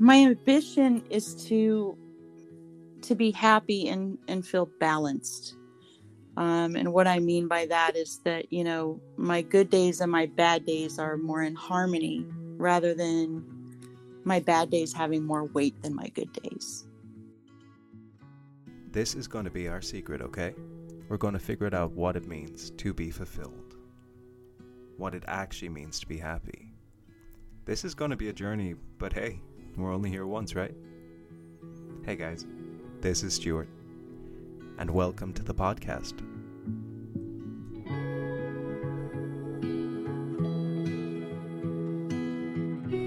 My ambition is to to be happy and and feel balanced. Um, and what I mean by that is that you know my good days and my bad days are more in harmony rather than my bad days having more weight than my good days. This is going to be our secret, okay? We're going to figure it out what it means to be fulfilled, what it actually means to be happy. This is going to be a journey, but hey, we're only here once, right? Hey guys, this is Stuart, and welcome to the podcast.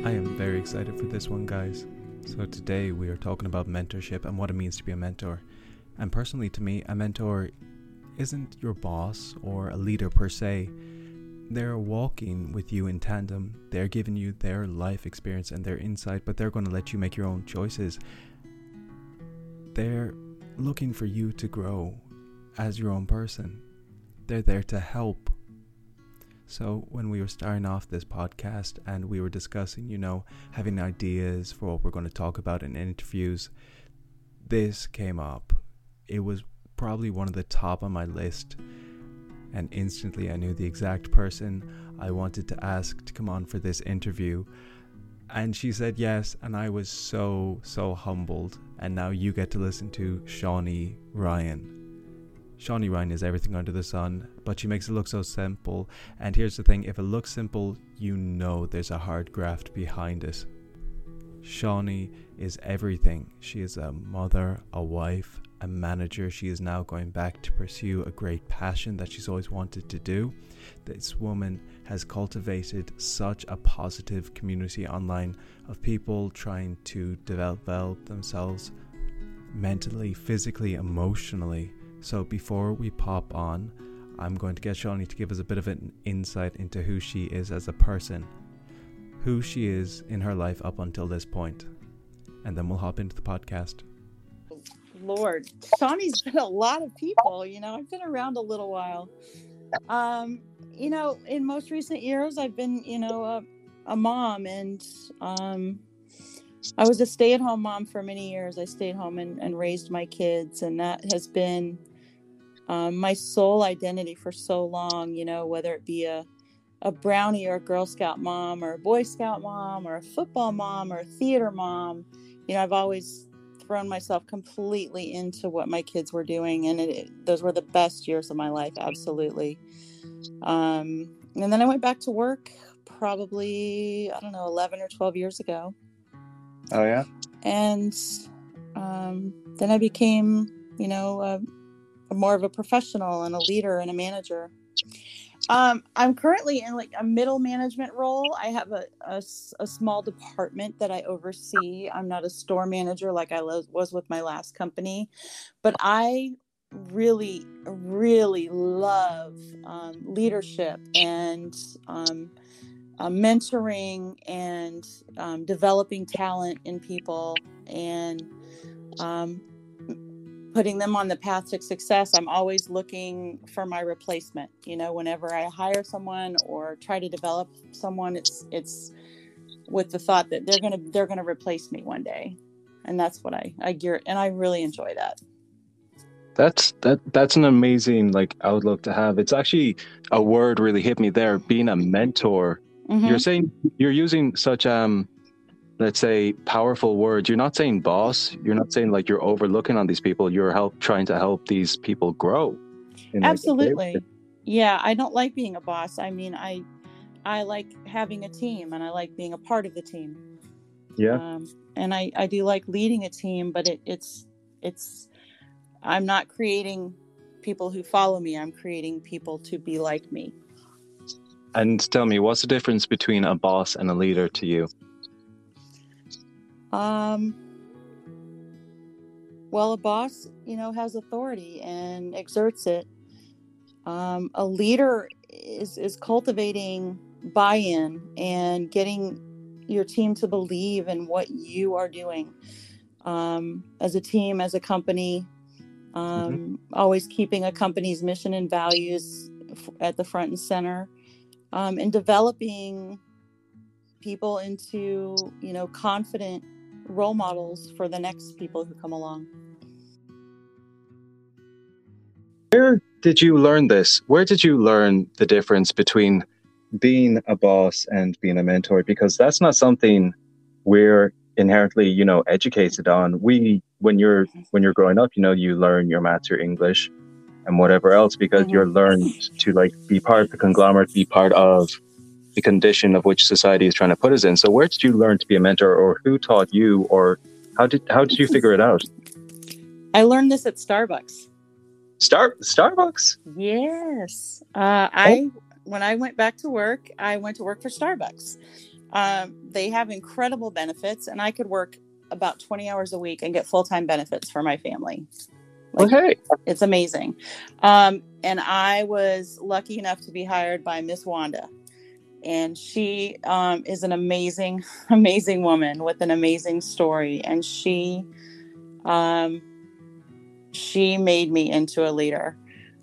I am very excited for this one, guys. So, today we are talking about mentorship and what it means to be a mentor. And personally, to me, a mentor isn't your boss or a leader per se. They're walking with you in tandem. They're giving you their life experience and their insight, but they're going to let you make your own choices. They're looking for you to grow as your own person. They're there to help. So, when we were starting off this podcast and we were discussing, you know, having ideas for what we're going to talk about in interviews, this came up. It was probably one of the top on my list, and instantly I knew the exact person I wanted to ask to come on for this interview. And she said yes, and I was so, so humbled. And now you get to listen to Shawnee Ryan. Shawnee Ryan is everything under the sun, but she makes it look so simple. And here's the thing if it looks simple, you know there's a hard graft behind it. Shawnee is everything. She is a mother, a wife, a manager. She is now going back to pursue a great passion that she's always wanted to do. This woman has cultivated such a positive community online of people trying to develop themselves mentally, physically, emotionally. So before we pop on, I'm going to get Shawnee to give us a bit of an insight into who she is as a person, who she is in her life up until this point, and then we'll hop into the podcast. Lord, Shawnee's been a lot of people. You know, I've been around a little while. Um, you know, in most recent years, I've been, you know, a, a mom, and um, I was a stay-at-home mom for many years. I stayed home and, and raised my kids, and that has been um, my sole identity for so long. You know, whether it be a a brownie or a Girl Scout mom or a Boy Scout mom or a football mom or a theater mom. You know, I've always thrown myself completely into what my kids were doing, and it, those were the best years of my life, absolutely. Um, and then I went back to work probably, I don't know, 11 or 12 years ago. Oh, yeah. And um, then I became, you know, a, a more of a professional and a leader and a manager. Um, I'm currently in like a middle management role. I have a, a, a small department that I oversee. I'm not a store manager like I was with my last company, but I really, really love um, leadership and um, uh, mentoring and um, developing talent in people and um, putting them on the path to success i'm always looking for my replacement you know whenever i hire someone or try to develop someone it's it's with the thought that they're gonna they're gonna replace me one day, and that's what I I gear and I really enjoy that. That's that that's an amazing like outlook to have. It's actually a word really hit me there. Being a mentor. Mhm. You're saying you're using such um let's say powerful words. You're not saying boss. You're not saying like you're overlooking on these people. You're help trying to help these people grow. like, Absolutely. way. Yeah, I don't like being a boss. I mean, I I like having a team and I like being a part of the team. Yeah. Um, and I I do like leading a team, but it, it's it's I'm not creating people who follow me. I'm creating people to be like me. And tell me, what's the difference between a boss and a leader to you? Um, well, a boss, you know, has authority and exerts it. Um, a leader is is cultivating buy-in and getting your team to believe in what you are doing um, as a team, as a company. Um, Always keeping a company's mission and values f- at the front and center, um, and developing people into you know confident role models for the next people who come along. Where did you learn this? Where did you learn the difference between being a boss and being a mentor? Because that's not something we're inherently, you know, educated on. We, when you're when you're growing up, you know, you learn your maths, your English, and whatever else because Mhm. you're learned to like be part of the conglomerate, be part of the condition of which society is trying to put us in. So, where did you learn to be a mentor, or who taught you, or how did how did you figure it out? I learned this at Starbucks. Star Starbucks. Yes. Uh, I when I went back to work, I went to work for Starbucks. Um, they have incredible benefits, and I could work about twenty hours a week and get full time benefits for my family. Like, Okay. It's amazing. Um, and I was lucky enough to be hired by Miss Wanda. And she um, is an amazing, amazing woman with an amazing story. And she, um, she made me into a leader.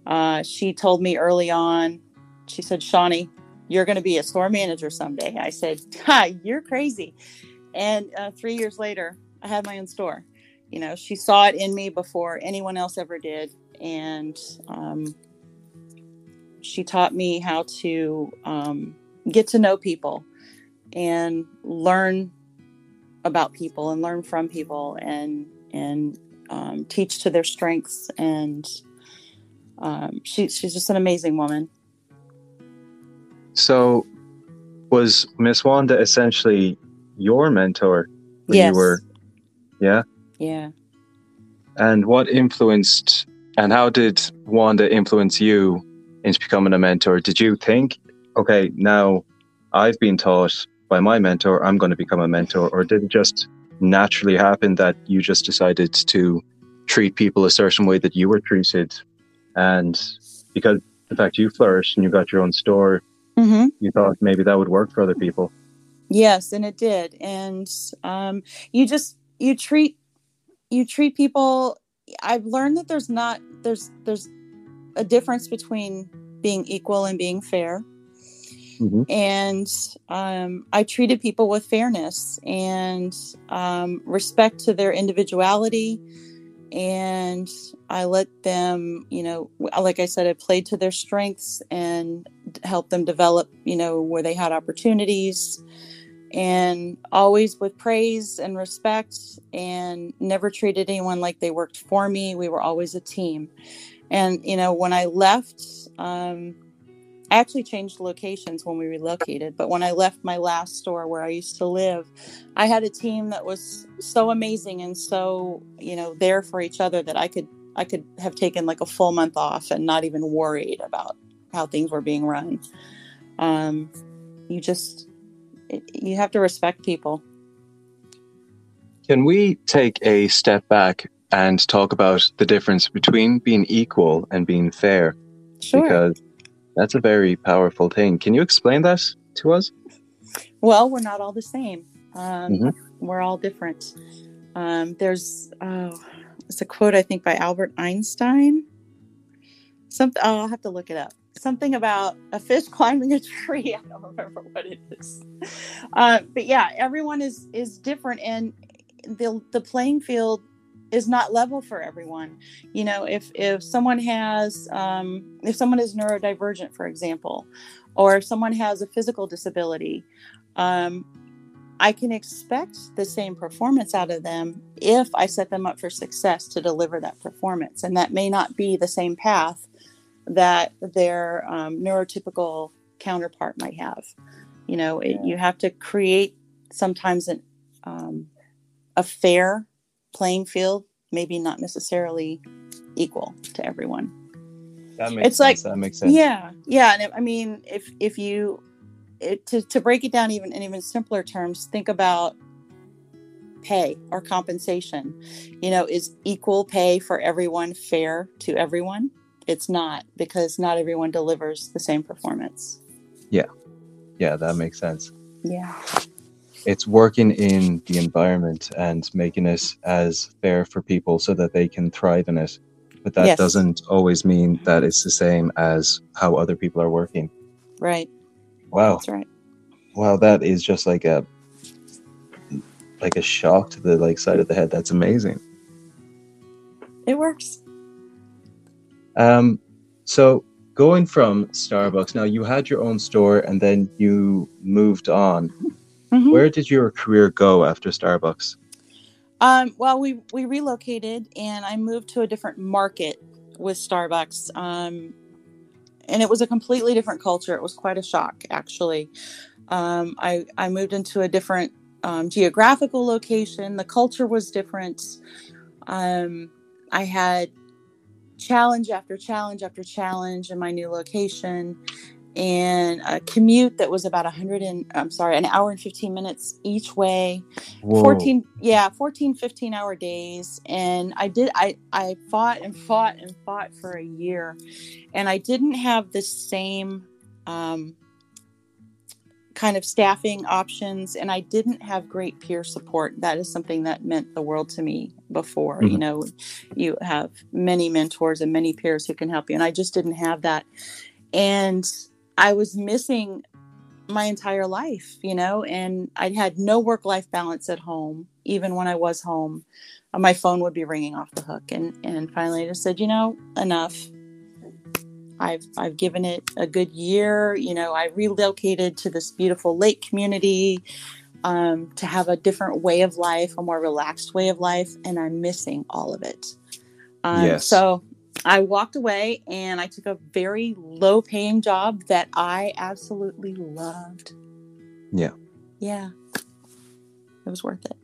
Uh, she told me early on, she said, Shawnee, you're going to be a store manager someday. I said, Ha, you're crazy. And uh, three years later, I had my own store you know she saw it in me before anyone else ever did and um, she taught me how to um, get to know people and learn about people and learn from people and and um, teach to their strengths and um, she, she's just an amazing woman So, was Miss Wanda essentially your mentor when yes you were? Yeah. yeah And what influenced and how did Wanda influence you into becoming a mentor? Did you think, okay, now I've been taught by my mentor, I'm going to become a mentor, or did it just naturally happen that you just decided to treat people a certain way that you were treated, and because the fact you flourished and you got your own store, mm-hmm. you thought maybe that would work for other people? Yes, and it did. And um, you just you treat you treat people. I've learned that there's not there's there's a difference between being equal and being fair. Mhm. And um, I treated people with fairness and um, respect to their individuality. And I let them, you know, like I said, I played to their strengths and helped them develop, you know, where they had opportunities and always with praise and respect and never treated anyone like they worked for me we were always a team and you know when i left um, i actually changed locations when we relocated but when i left my last store where i used to live i had a team that was so amazing and so you know there for each other that i could i could have taken like a full month off and not even worried about how things were being run um, you just you have to respect people. Can we take a step back and talk about the difference between being equal and being fair? Sure. Because that's a very powerful thing. Can you explain that to us? well, we're not all the same. Um, Mhm. We're all different. Um, there's oh, it's a quote I think by Albert Einstein. Something oh, I'll have to look it up. something about a fish climbing a tree. I don't remember what it is. Uh, but yeah, everyone is is different, and the the playing field is not level for everyone. You know, if if someone has um, if someone is neurodivergent, for example, or if someone has a physical disability, um, I can expect the same performance out of them if I set them up for success to deliver that performance. And that may not be the same path that their um, neurotypical counterpart might have. You know, it, you have to create sometimes an, um, a fair playing field, maybe not necessarily equal to everyone. That makes It's sense. like- that makes sense. Yeah, yeah. And I mean, if if you it, to to break it down even in even simpler terms, think about pay or compensation. You know, is equal pay for everyone fair to everyone? It's not because not everyone delivers the same performance. Yeah, yeah, that makes sense. Yeah. It's working in the environment and making it as fair for people so that they can thrive in it. But that Yes. doesn't always mean that it's the same as how other people are working. Right. Wow. That's right. Wow, that is just like a like a shock to the like side of the head. That's amazing. It works. Um, so going from Starbucks, now you had your own store and then you moved on. Mhm. Where did your career go after Starbucks? Um, well, we we relocated and I moved to a different market with Starbucks. Um, and it was a completely different culture. It was quite a shock, actually. Um, I I moved into a different um, geographical location. The culture was different. Um, I had challenge after challenge after challenge in my new location and a commute that was about 100 and i'm sorry an hour and 15 minutes each way. Whoa. 14 yeah 14 15 hour days. And i did i i fought and fought and fought for a year. And i didn't have the same um kind of staffing options and i didn't have great peer support. That is something that meant the world to me before you Mhm. know you have many mentors and many peers who can help you and i just didn't have that. And i was missing my entire life, you know, and I had no work life balance at home. Even when I was home, uh, my phone would be ringing off the hook. And and finally, I just said, you know, enough. I've I've given it a good year. You know, I relocated to this beautiful lake community um, to have a different way of life, a more relaxed way of life, and I'm missing all of it. Um, Yes. So I walked away and I took a very low paying job that I absolutely loved. Yeah. Yeah. It was worth it.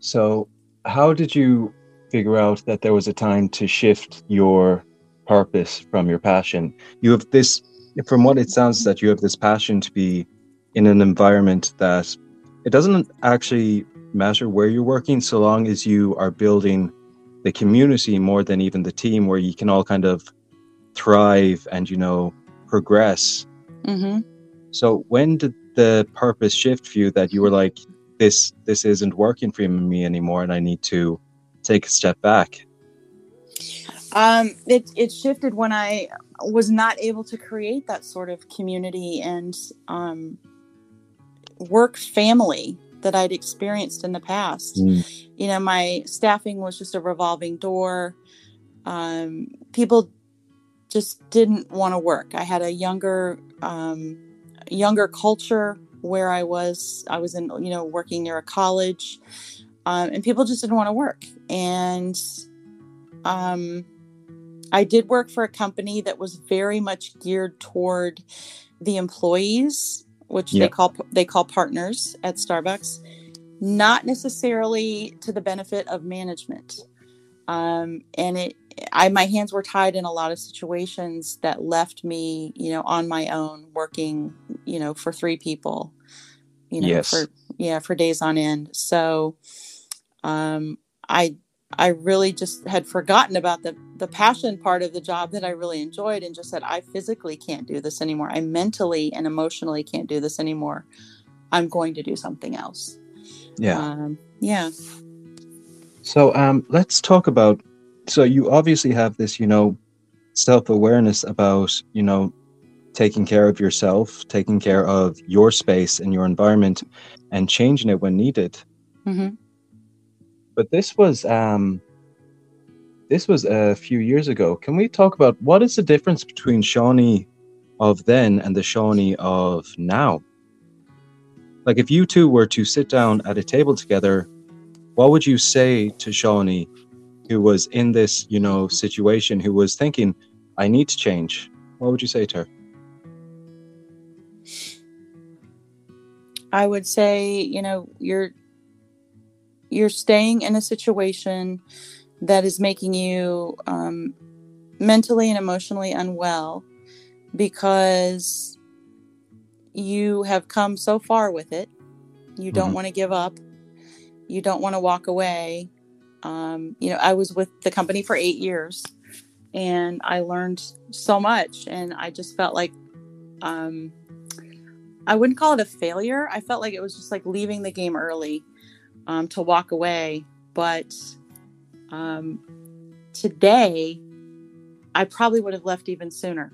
So, how did you figure out that there was a time to shift your purpose from your passion? You have this, from what it sounds, that you have this passion to be in an environment that it doesn't actually matter where you're working so long as you are building the community more than even the team where you can all kind of thrive and, you know, progress. hmm So, when did the purpose shift for you that you were like, this this isn't working for me anymore, and I need to take a step back? Um, it, it shifted when I was not able to create that sort of community and um, work family that I'd experienced in the past. you know my staffing was just a revolving door. Um, people just didn't want to work. I had a younger um, younger culture where i was i was in you know working near a college um, and people just didn't want to work. And um, i did work for a company that was very much geared toward the employees which Yeah. they call they call partners at starbucks not necessarily to the benefit of management. Um, and it, I, my hands were tied in a lot of situations that left me, you know, on my own working, you know, for three people, you know, Yes. for, yeah, for days on end. So, um, I, I really just had forgotten about the, the passion part of the job that I really enjoyed and just said, I physically can't do this anymore. I mentally and emotionally can't do this anymore. I'm going to do something else. Yeah. Um, yeah. So um, let's talk about. So you obviously have this, you know, self awareness about, you know, taking care of yourself, taking care of your space and your environment, and changing it when needed. Mm-hmm. But this was um, this was a few years ago. Can we talk about what is the difference between Shawnee of then and the Shawnee of now? Like, if you two were to sit down at a table together, what would you say to Shawnee, who was in this, you know, situation, who was thinking, "I need to change"? What would you say to her? I would say, you know, you're you're staying in a situation that is making you um, mentally and emotionally unwell because you have come so far with it. You don't Mhm. want to give up. You don't want to walk away. Um, you know, I was with the company for eight years and I learned so much. And I just felt like um, I wouldn't call it a failure. I felt like it was just like leaving the game early um, to walk away. But um, today, I probably would have left even sooner.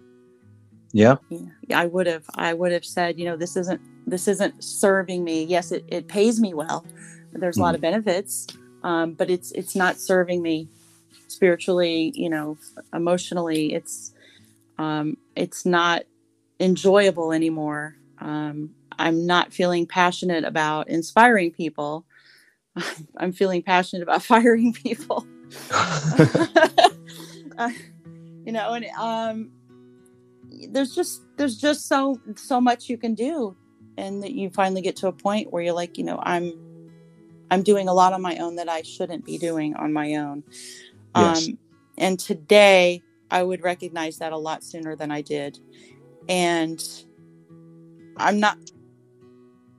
Yeah. Yeah, I would have. I would have said, you know, this isn't this isn't serving me. Yes, it, it pays me well. There's a lot of benefits, um, but it's it's not serving me spiritually. You know, emotionally. It's um, it's not enjoyable anymore. Um, I'm not feeling passionate about inspiring people. I'm feeling passionate about firing people. Uh, you know, and um, there's just there's just so so much you can do, and that you finally get to a point where you're like, you know, I'm I'm doing a lot on my own that I shouldn't be doing on my own. Yes. Um, and today, I would recognize that a lot sooner than I did, and I'm not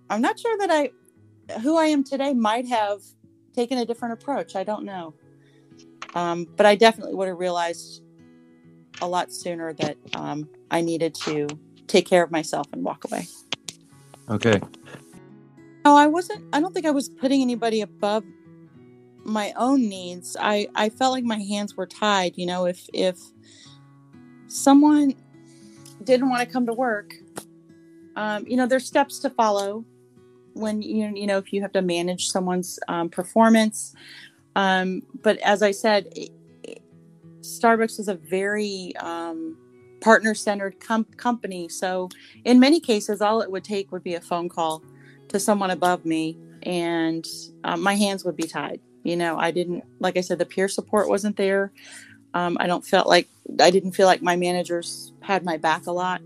I'm not sure that I who I am today might have taken a different approach. I don't know. Um, but I definitely would have realized a lot sooner that um, I needed to take care of myself and walk away. Okay. No, I wasn't. I don't think I was putting anybody above my own needs. I I felt like my hands were tied. You know, if if someone didn't want to come to work, um, you know, there's steps to follow when you you know if you have to manage someone's um, performance. Um, but as I said, it- it- Starbucks is a very um, partner-centered com- company. So in many cases, all it would take would be a phone call to someone above me, and um, my hands would be tied. You know, I didn't, like I said, the peer support wasn't there. Um, I don't felt like I didn't feel like my managers had my back a lot.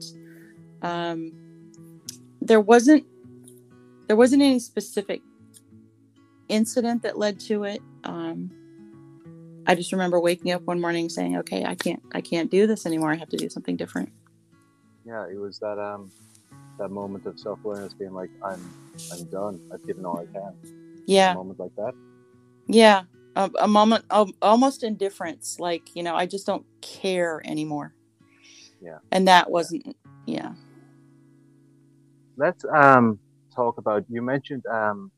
Um, there wasn't there wasn't any specific incident that led to it. Um, I just remember waking up one morning saying, "Okay, I can't I can't do this anymore. I have to do something different." yeah, it was that um that moment of self awareness, being like, I'm I'm done. I've given all I can. Yeah. A moment like that. Yeah, a, a moment of almost indifference, like you know, I just don't care anymore. Yeah. and that wasn't. Yeah, Let's um talk about. You mentioned um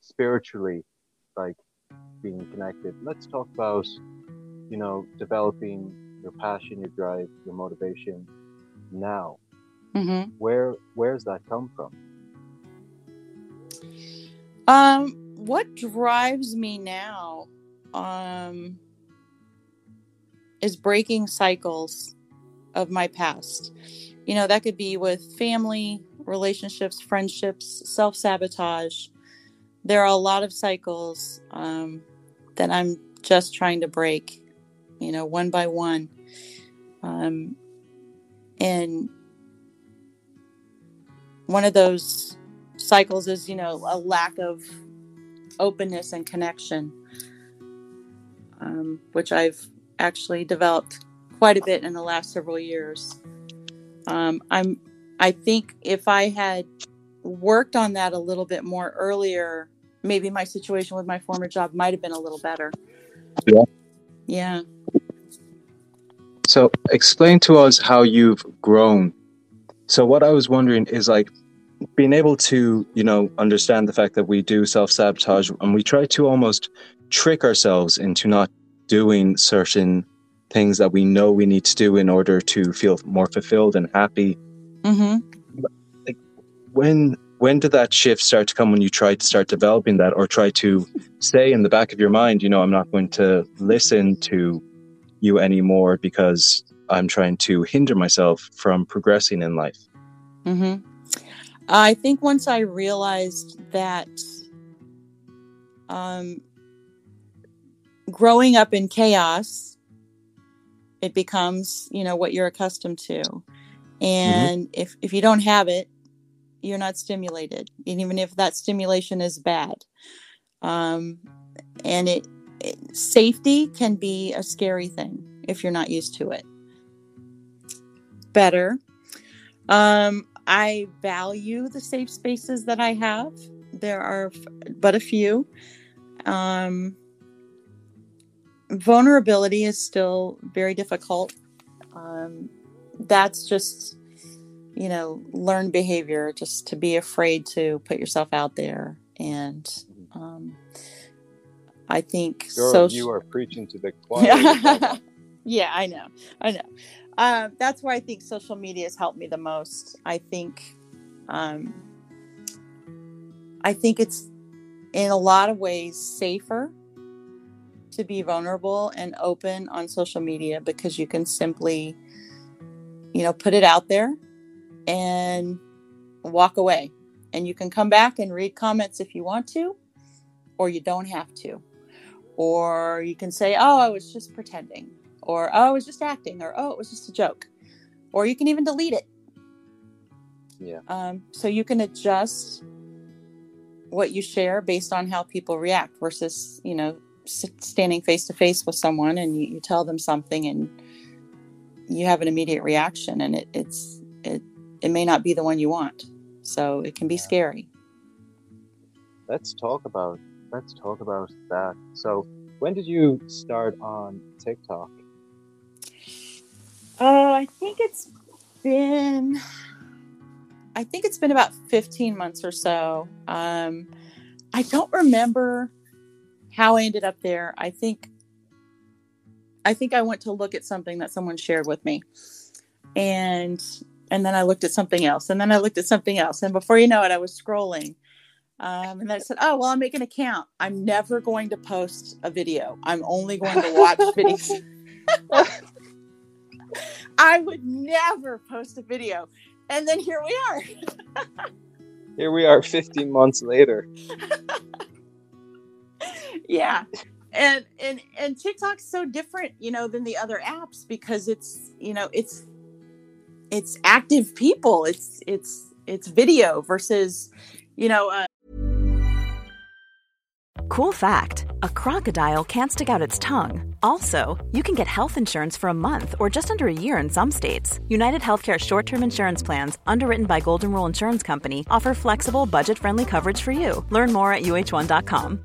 spiritually, like being connected. Let's talk about you know developing your passion, your drive, your motivation now. hmm Where where's that come from? Um, what drives me now, um, is breaking cycles of my past. You know, that could be with family, relationships, friendships, self sabotage. There are a lot of cycles um, that I'm just trying to break, you know, one by one. Um, and one of those cycles is, you know, a lack of openness and connection, um, which I've actually developed quite a bit in the last several years. Um, I'm, I think if I had worked on that a little bit more earlier, maybe my situation with my former job might have been a little better. Yeah. Yeah. So explain to us how you've grown. So what I was wondering is like being able to, you know, understand the fact that we do self-sabotage and we try to almost trick ourselves into not doing certain things that we know we need to do in order to feel more fulfilled and happy. Mm-hmm. Like when when did that shift start to come when you try to start developing that or try to say in the back of your mind, you know, I'm not going to listen to you anymore because I'm trying to hinder myself from progressing in life? Mm-hmm. I think once I realized that um, growing up in chaos, it becomes, you know, what you're accustomed to. And mm-hmm. if, if you don't have it, you're not stimulated, and even if that stimulation is bad. Um, and it, it safety can be a scary thing if you're not used to it. Better. Um, I value the safe spaces that I have. There are but a few. Um, vulnerability is still very difficult. Um, that's just you know, learn behavior, just to be afraid to put yourself out there. And mm-hmm. um, I think so. You are preaching to the choir. yeah, I know. I know. Uh, that's where I think social media has helped me the most. I think, um, I think it's in a lot of ways safer to be vulnerable and open on social media because you can simply, you know, put it out there and walk away. And you can come back and read comments if you want to, or you don't have to. Or you can say, oh, I was just pretending, or oh, I was just acting, or oh, it was just a joke. Or you can even delete it. Yeah. Um, so you can adjust what you share based on how people react versus, you know, standing face to face with someone and you, you, tell them something and you have an immediate reaction and it, it's it it may not be the one you want. So it can be scary. Let's talk about let's talk about that. So when did you start on TikTok? Uh, I think it's been I think it's been about 15 months or so. Um, I don't remember how I ended up there. I think I think I went to look at something that someone shared with me. And and then I looked at something else, and then I looked at something else, and before you know it, I was scrolling. Um, and then I said, "Oh well, I'll make an account. I'm never going to post a video. I'm only going to watch videos." I would never post a video, and then here we are. here we are, 15 months later. yeah, and and and TikTok's so different, you know, than the other apps because it's you know it's it's active people. It's it's it's video versus you know uh... cool fact a crocodile can't stick out its tongue. Also you can get health insurance for a month or just under a year in some states. United healthcare short-term insurance plans underwritten by golden rule insurance company offer flexible budget-friendly coverage for you. Learn more at uh1.com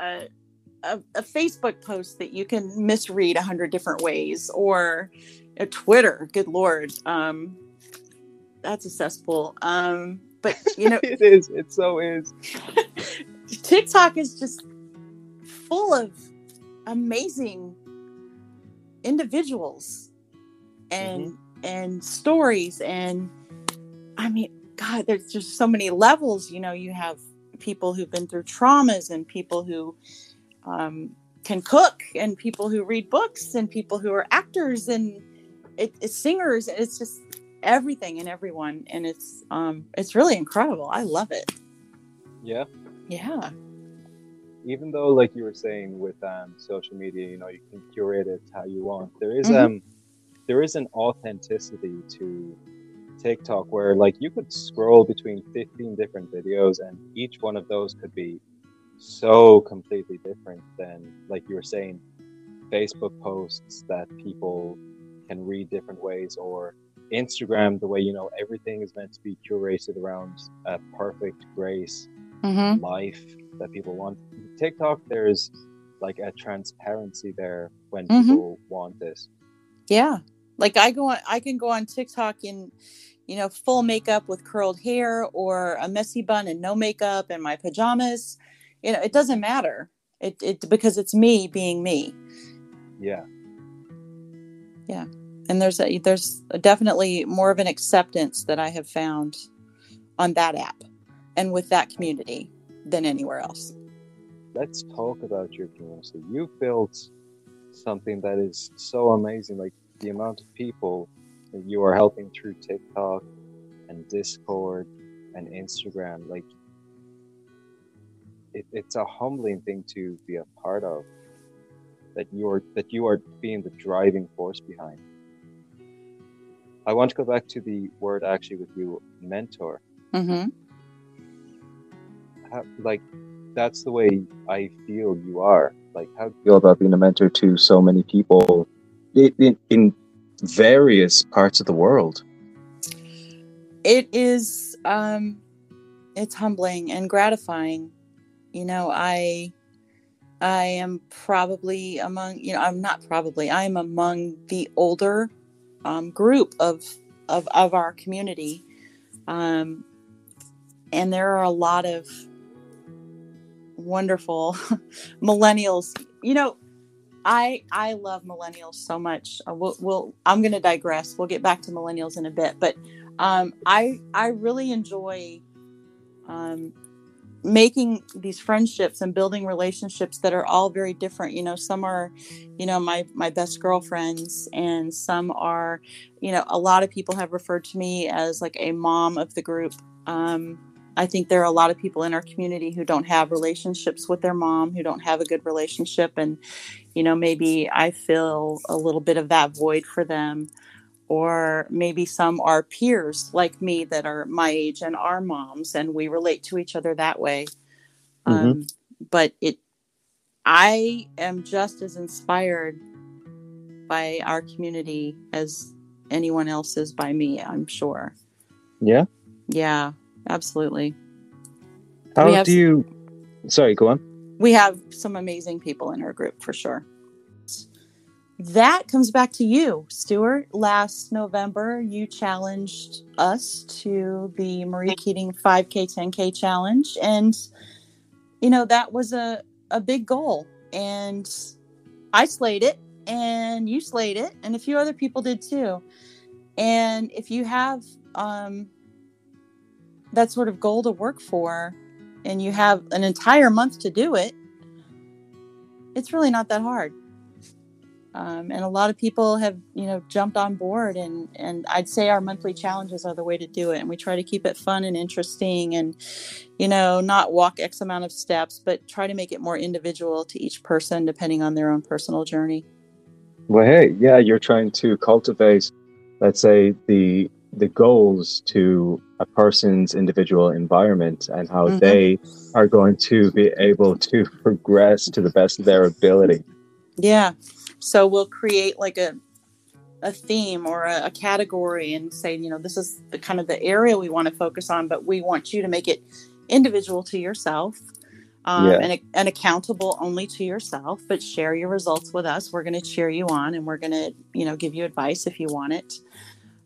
Uh, a, a, Facebook post that you can misread a hundred different ways, or a Twitter. Good lord, um, that's a cesspool. Um, but you know, it is. It so is. TikTok is just full of amazing individuals and mm-hmm. and stories and I mean, God, there's just so many levels. You know, you have people who've been through traumas and people who um, can cook and people who read books and people who are actors and it, it's singers it's just everything and everyone. And it's um it's really incredible. I love it. Yeah. Yeah. Even though like you were saying with um social media you know you can curate it how you want there is, Mhm. um there is an authenticity to tiktok where like you could scroll between 15 different videos and each one of those could be so completely different than like you were saying Facebook posts that people can read different ways, or Instagram, the way you know everything is meant to be curated around a perfect grace Mm-hmm. life that people want. TikTok, there's like a transparency there when Mhm. people want this. Yeah. Like I go on I can go on TikTok in you know full makeup with curled hair or a messy bun and no makeup and my pajamas. You know, it doesn't matter. It it because it's me being me. Yeah. Yeah. And there's a there's a definitely more of an acceptance that I have found on that app and with that community than anywhere else. let's talk about your community. You've built something that is so amazing, like the amount of people that you are helping through TikTok and Discord and Instagram. Like, it, it's a humbling thing to be a part of. That you are that you are being the driving force behind. I want to go back to the word actually with you, mentor. Mm-hmm. How, like that's the way I feel you are. Like how do you feel about being a mentor to so many people in, in, various parts of the world? it is um it's humbling and gratifying. You know i i am probably among you know i'm not probably i am among the older um, group of of of our community. Um and there are a lot of wonderful millennials. You know i i love millennials so much Uh, we'll, we'll i'm going to digress we'll get back to millennials in a bit but um, I I really enjoy um, making these friendships and building relationships that are all very different. You know, some are, you know, my my best girlfriends, and some are, you know, a lot of people have referred to me as like a mom of the group. Um, I think there are a lot of people in our community who don't have relationships with their mom, who don't have a good relationship, and you know, maybe I fill a little bit of that void for them. Or maybe some are peers like me that are my age and are moms and we relate to each other that way. Um, but it i am just as inspired by our community as anyone else is by me i'm sure. Yeah. yeah absolutely How We have- do you? Sorry, go on. we have some amazing people in our group for sure. That comes back to you, Stuart. Last November, you challenged us to the Marie Keating 5K, 10K challenge. And, you know, that was a, a big goal. And I slayed it, and you slayed it, and a few other people did too. And if you have um, that sort of goal to work for, and you have an entire month to do it, it's really not that hard. Um, and a lot of people have, you know, jumped on board, and and I'd say our monthly challenges are the way to do it. And we try to keep it fun and interesting, and you know, not walk X amount of steps, but try to make it more individual to each person, depending on their own personal journey. Well, hey, yeah, you're trying to cultivate, let's say, the the goals to a person's individual environment and how Mhm. they are going to be able to progress to the best of their ability. Yeah. So we'll create like a a theme or a, a category and say, you know, this is the kind of the area we want to focus on, but we want you to make it individual to yourself. Um, Yeah. and, and accountable only to yourself, but share your results with us. We're going to cheer you on and we're going to, you know, give you advice if you want it.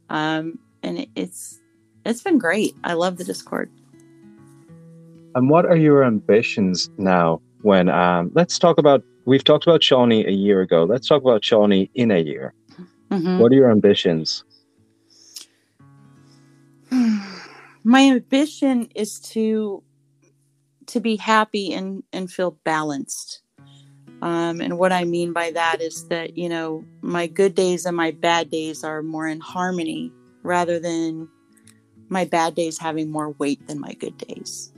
Um, and it's, it's been great. I love the Discord. And what are your ambitions now? When um, let's talk about we've talked about Shawnee a year ago. Let's talk about Shawnee in a year. Mhm. What are your ambitions? my ambition is to to be happy and and feel balanced um, and what i mean by that is that you know my good days and my bad days are more in harmony rather than my bad days having more weight than my good days.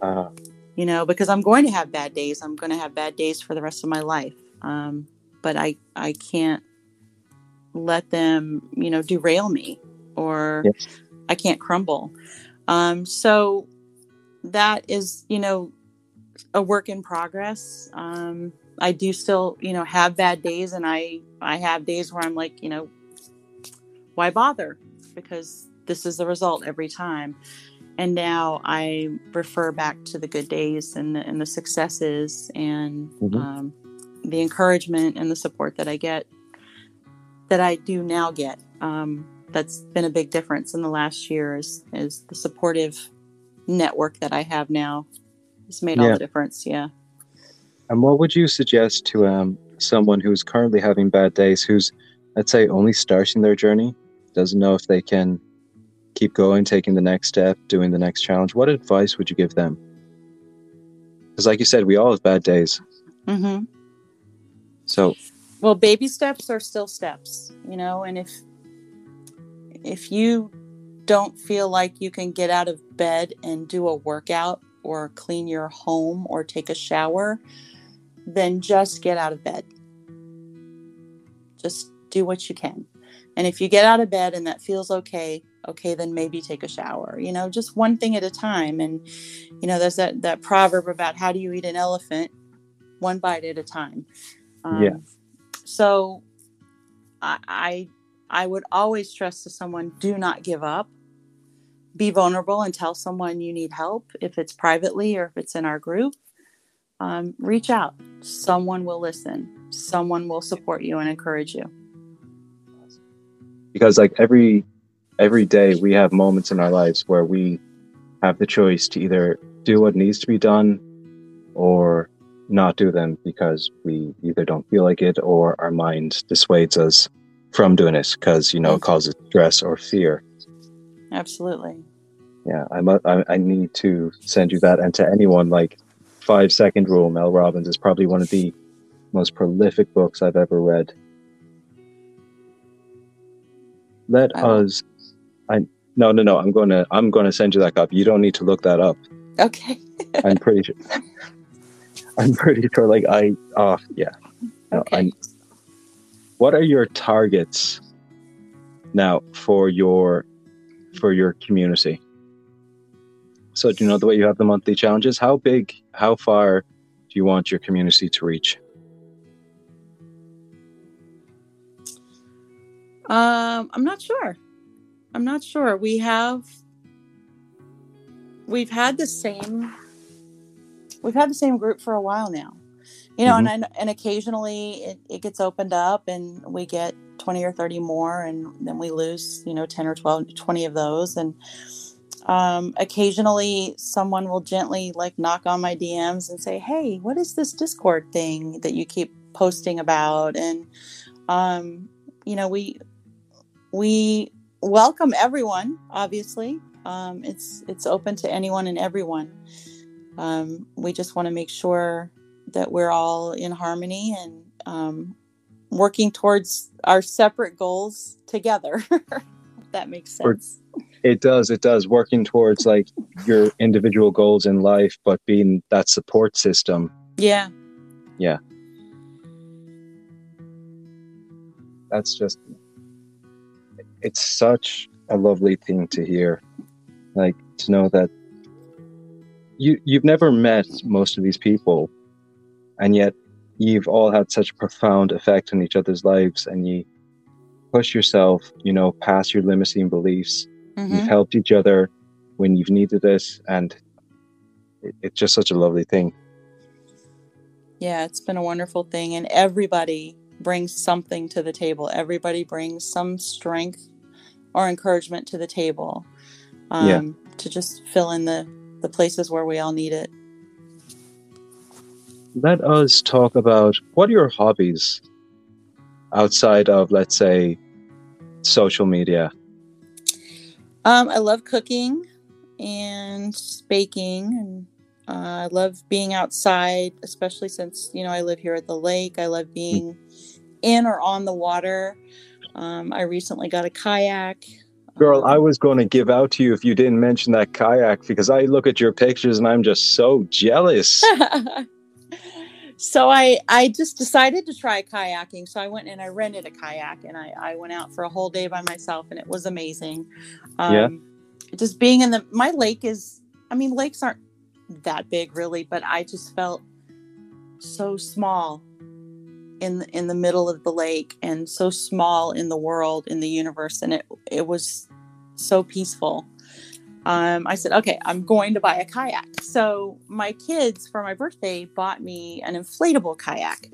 Uh, you know because i'm going to have bad days i'm going to have bad days for the rest of my life. Um, but i i can't let them you know derail me or Yes. i can't crumble. Um, so that is you know a work in progress. Um, I do still, you know, have bad days and I I have days where I'm like, you know, why bother? Because this is the result every time. And now I refer back to the good days and the, and the successes and Mhm. um, the encouragement and the support that I get, that I do now get. Um, that's been a big difference in the last year is, is the supportive network that I have now. It's made all the difference. Yeah. And what would you suggest to um, someone who's currently having bad days, who's, let's say, only starting their journey, doesn't know if they can keep going, taking the next step, doing the next challenge? What advice would you give them? Because, like you said, we all have bad days. Mm-hmm. So, well baby steps are still steps you know and if if you don't feel like you can get out of bed and do a workout or clean your home or take a shower then just get out of bed just do what you can and if you get out of bed and that feels okay okay then maybe take a shower you know just one thing at a time. And you know there's that that proverb about how do you eat an elephant one bite at a time? Um, Yeah. so I, I i would always stress to someone do not give up. Be vulnerable and tell someone you need help if it's privately or if it's in our group. Um, reach out. Someone will listen. Someone will support you and encourage you because like every every day we have moments in our lives where we have the choice to either do what needs to be done or not do them because we either don't feel like it or our mind dissuades us from doing it because you know it causes stress or fear. Absolutely. Yeah I, mu- I i need to send you that. And to anyone like five second rule mel robbins is probably one of the most prolific books i've ever read let I us i no no no i'm gonna i'm gonna send you that copy you don't need to look that up. Okay. I'm pretty sure i'm pretty sure like i oh yeah. No, okay. I, what are your targets now for your for your community? So do you know the way you have the monthly challenges? How big how far do you want your community to reach Um, I'm not sure. I'm not sure. We have we've had the same we've had the same group for a while now. You know, and and occasionally it, it gets opened up and we get 20 or 30 more and then we lose, you know, 10 or 12 20 of those and um, occasionally someone will gently like knock on my DMs and say, "Hey, what is this Discord thing that you keep posting about?" And um, you know, we we welcome everyone obviously. Um, it's it's open to anyone and everyone. Um, we just want to make sure that we're all in harmony and um, working towards our separate goals together that makes sense. It does it does. Working towards like your individual goals in life but being that support system. Yeah. yeah. That's just it's such a lovely thing to hear like to know that you you've never met most of these people and yet you've all had such a profound effect on each other's lives and you push yourself you know past your limiting beliefs. Mhm. you've helped each other when you've needed it and it, it's just such a lovely thing. Yeah it's been a wonderful thing and everybody brings something to the table. Everybody brings some strength or encouragement to the table um, Yeah. to just fill in the the places where we all need it. Let us talk about what are your hobbies outside of let's say social media? Um, i love cooking and baking and uh, i love being outside especially since you know i live here at the lake. I love being in or on the water um, i recently got a kayak girl i Um, was going to give out to you if you didn't mention that kayak because i look at your pictures and i'm just so jealous so I I just decided to try kayaking. So I went and I rented a kayak and I, I went out for a whole day by myself and it was amazing. Um, Yeah. Just being in the my lake is I mean lakes aren't that big really, but I just felt so small in in the middle of the lake and so small in the world in the universe and it it was so peaceful. Um, i said okay i'm going to buy a kayak. So my kids for my birthday bought me an inflatable kayak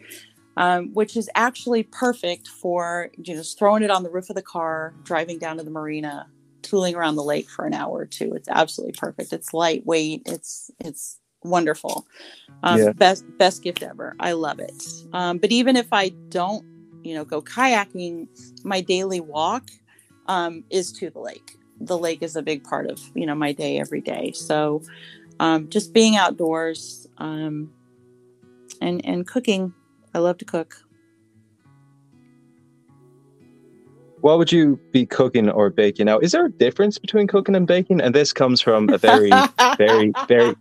um, which is actually perfect for you know, just throwing it on the roof of the car driving down to the marina tooling around the lake for an hour or two. It's absolutely perfect. It's lightweight. It's it's wonderful. Um, yeah. Best best gift ever. I love it. Um, but even if I don't, you know, go kayaking, my daily walk um, is to the lake. The lake is a big part of you know my day every day. So um, just being outdoors um, and and cooking. I love to cook. what would you be cooking or baking? Now, is there a difference between cooking and baking? And this comes from a very, very, very.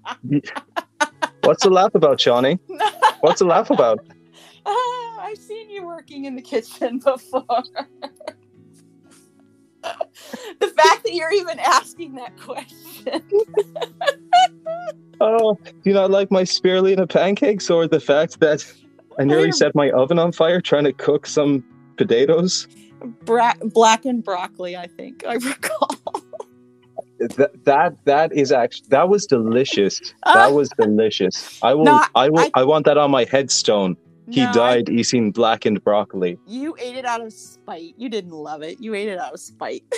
What's the laugh about, Shawnee? What's the laugh about? Uh, I've seen you working in the kitchen before. the fact that you're even asking that question. oh, do you not like my spirulina pancakes or the fact that I nearly set my oven on fire trying to cook some potatoes? bra- blackened broccoli. I think I recall. That that that is actually that was delicious. That was delicious. I will. No, I, will. I, I, want that on my headstone. He no, died I, eating blackened broccoli. You ate it out of spite. You didn't love it. You ate it out of spite.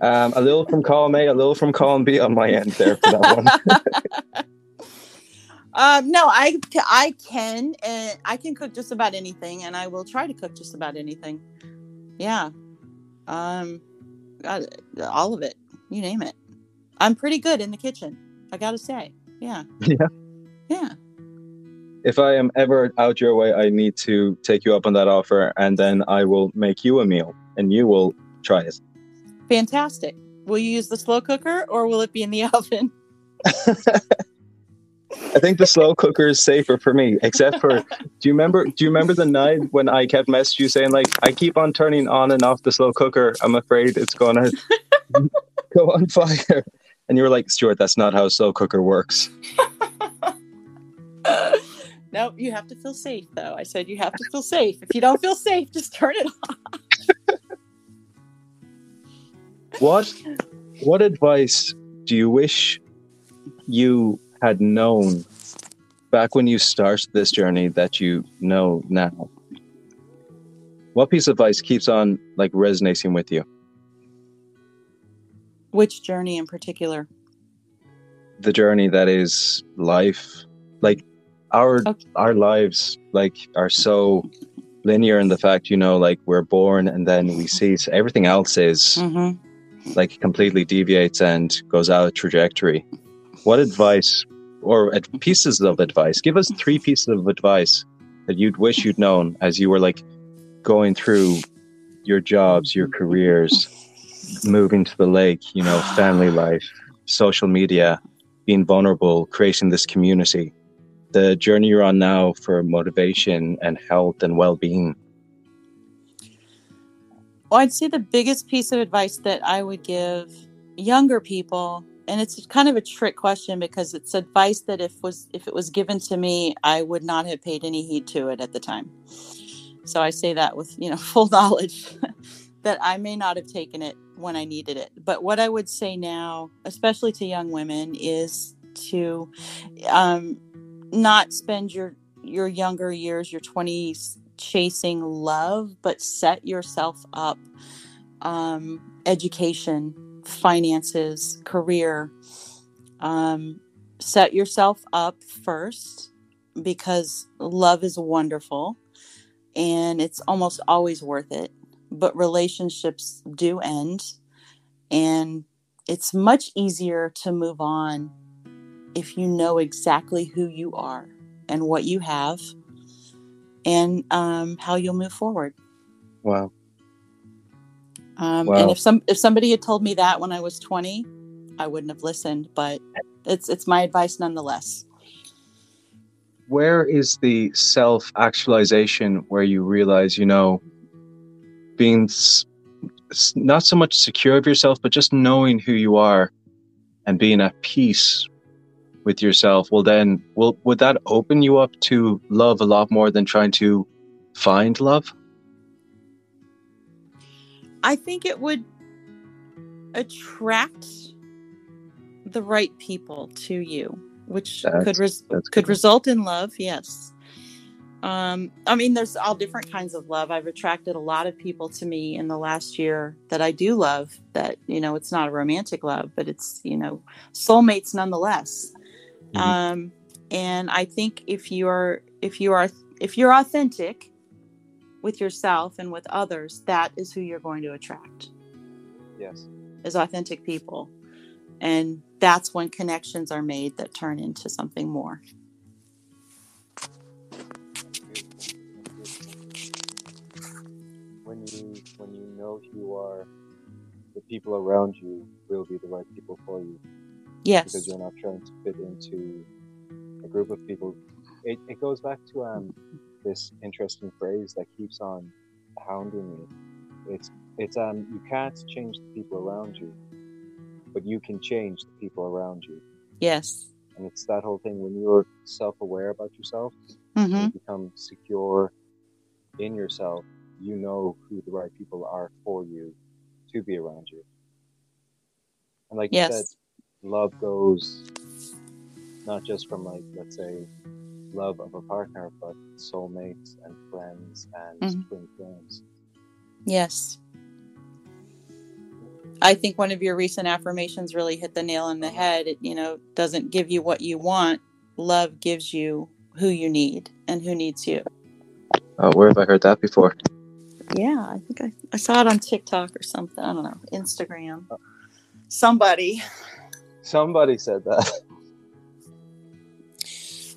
um, a little from column A, a little from column B on my end there for that one. Um, no, I I can and I can cook just about anything, and I will try to cook just about anything. Yeah, um, Uh, all of it. You name it. I'm pretty good in the kitchen. I gotta say. Yeah. Yeah. Yeah. If I am ever out your way, I need to take you up on that offer, and then I will make you a meal, and you will try it. Fantastic. Will you use the slow cooker, or will it be in the oven? I think the slow cooker is safer for me, except for do you remember do you remember the night when I kept messaging you saying like I keep on turning on and off the slow cooker. I'm afraid it's gonna go on fire. And you were like, Stuart, that's not how a slow cooker works. no, you have to feel safe though. I said you have to feel safe. If you don't feel safe, just turn it off. what what advice do you wish you had known back when you started this journey that you know now? What piece of advice keeps on like resonating with you? Which journey in particular? The journey that is life. Like our okay. our lives like are so linear in the fact, you know, like we're born and then we cease. Everything else is mm-hmm. like completely deviates and goes out of trajectory. What advice or pieces of advice. Give us three pieces of advice that you'd wish you'd known as you were like going through your jobs, your careers, moving to the lake, you know, family life, social media, being vulnerable, creating this community, the journey you're on now for motivation and health and well being. Well, I'd say the biggest piece of advice that I would give younger people and it's kind of a trick question because it's advice that if was if it was given to me i would not have paid any heed to it at the time. So i say that with you know full knowledge that i may not have taken it when i needed it. But what i would say now especially to young women is to um, not spend your your younger years your 20s chasing love but set yourself up um, education finances, career. Um, set yourself up first because love is wonderful and it's almost always worth it. But relationships do end, and it's much easier to move on if you know exactly who you are and what you have and um, how you'll move forward. Wow. Um, wow. And if some if somebody had told me that when I was 20, I wouldn't have listened. But it's it's my advice nonetheless. Where is the self actualization where you realize, you know, being s- not so much secure of yourself, but just knowing who you are and being at peace with yourself, well then will would that open you up to love a lot more than trying to find love? I think it would attract the right people to you, which That's- could res- could good. result in love. Yes. Um, I mean, there's all different kinds of love. I've attracted a lot of people to me in the last year that I do love. That you know, it's not a romantic love, but it's you know, soulmates nonetheless. Mhm. Um, and I think if you are if you are if you're authentic with yourself and with others, that is who you're going to attract Yes. is authentic people. And that's when connections are made that turn into something more. When you when you know who you are, the people around you will be the right people for you Yes. because you're not trying to fit into a group of people. It, it goes back to um this interesting phrase that keeps on hounding me. It's it's um you can't change the people around you, but you can change the people around you. Yes. And it's that whole thing when you're self-aware about yourself, hmm you become secure in yourself, you know who the right people are for you to be around you. And like you said, love goes not just from like let's say love of a partner, but soulmates and friends and Mhm. twin flames. Yes. I think one of your recent affirmations really hit the nail on the head. It, you know, doesn't give you what you want. Love gives you who you need and who needs you. Oh, where have I heard that before? Yeah, I think I, I saw it on TikTok or something. I don't know, Instagram. Somebody. Somebody said that.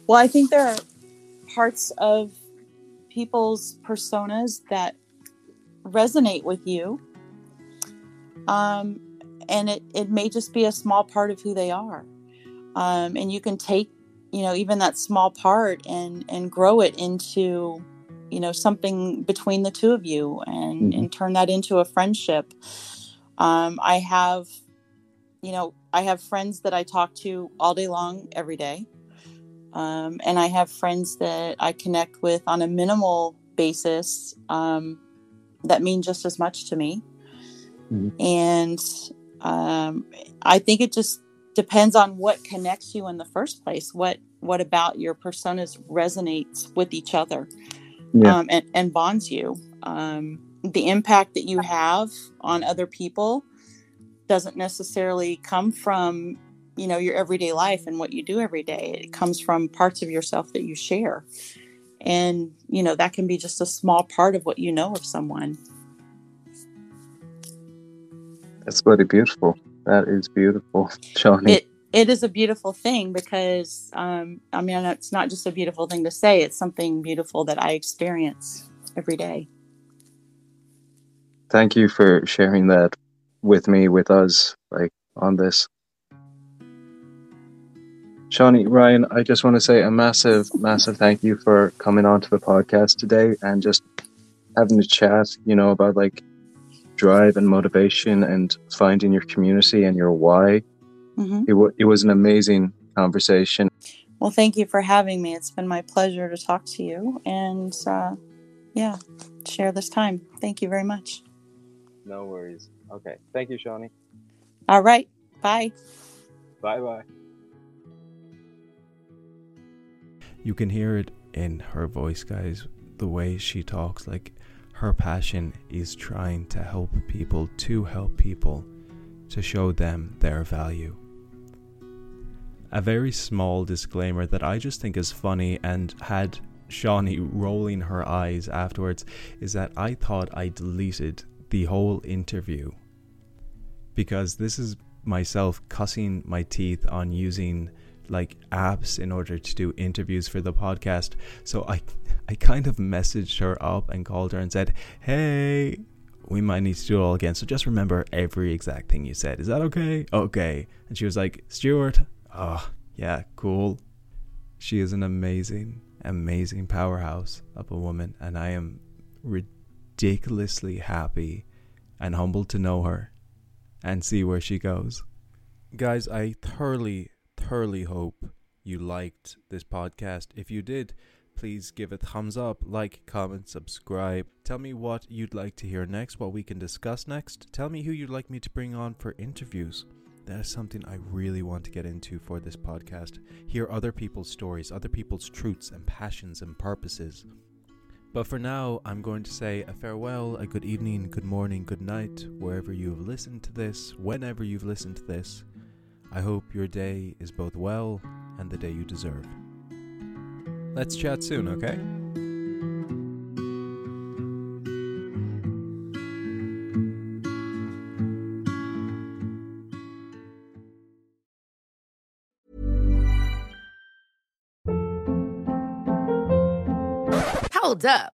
Well, I think there are parts of people's personas that resonate with you. Um, and it, it may just be a small part of who they are. Um, and you can take, you know, even that small part and, and grow it into, you know, something between the two of you and, Mhm. and turn that into a friendship. Um, I have, you know, I have friends that I talk to all day long, every day. Um, and I have friends that I connect with on a minimal basis um, that mean just as much to me. Mhm. And um, I think it just depends on what connects you in the first place. What what about your personas resonates with each other Yeah. um, and, and bonds you. Um, the impact that you have on other people doesn't necessarily come from you know your everyday life and what you do every day it comes from parts of yourself that you share and you know that can be just a small part of what you know of someone That's really beautiful. That is beautiful, Shawnee. it it is a beautiful thing because um i mean it's not just a beautiful thing to say it's something beautiful that i experience every day Thank you for sharing that with me, with us, like on this. Shawnee, Ryan, I just want to say a massive, massive thank you for coming on to the podcast today and just having a chat, you know, about like drive and motivation and finding your community and your why. hmm It, w- it was an amazing conversation. well thank you for having me it's been my pleasure to talk to you and uh yeah share this time thank you very much No worries. Okay. Thank you, Shawnee. all right bye Bye bye. You can hear it in her voice, guys. The way she talks, like her passion is trying to help people, to help people, to show them their value. A very small disclaimer that I just think is funny and had Shawnee rolling her eyes afterwards is that I thought I deleted the whole interview because this is myself cussing my teeth on using like apps in order to do interviews for the podcast. So I I kind of messaged her up and called her and said, "Hey, we might need to do it all again. So just remember every exact thing you said. Is that okay?" Okay. And she was like, "Stuart, oh, yeah, cool." She is an amazing, amazing powerhouse of a woman, and I am ridiculously happy and humbled to know her and see where she goes. Guys, I thoroughly, thoroughly hope you liked this podcast. If you did, please give it thumbs up, like, comment, subscribe. Tell me what you'd like to hear next, what we can discuss next. Tell me who you'd like me to bring on for interviews. That is something I really want to get into for this podcast. Hear other people's stories, other people's truths and passions and purposes. But for now, I'm going to say a farewell, a good evening, good morning, good night, wherever you have listened to this, whenever you've listened to this. I hope your day is both well and the day you deserve. Let's chat soon, okay? Hold up.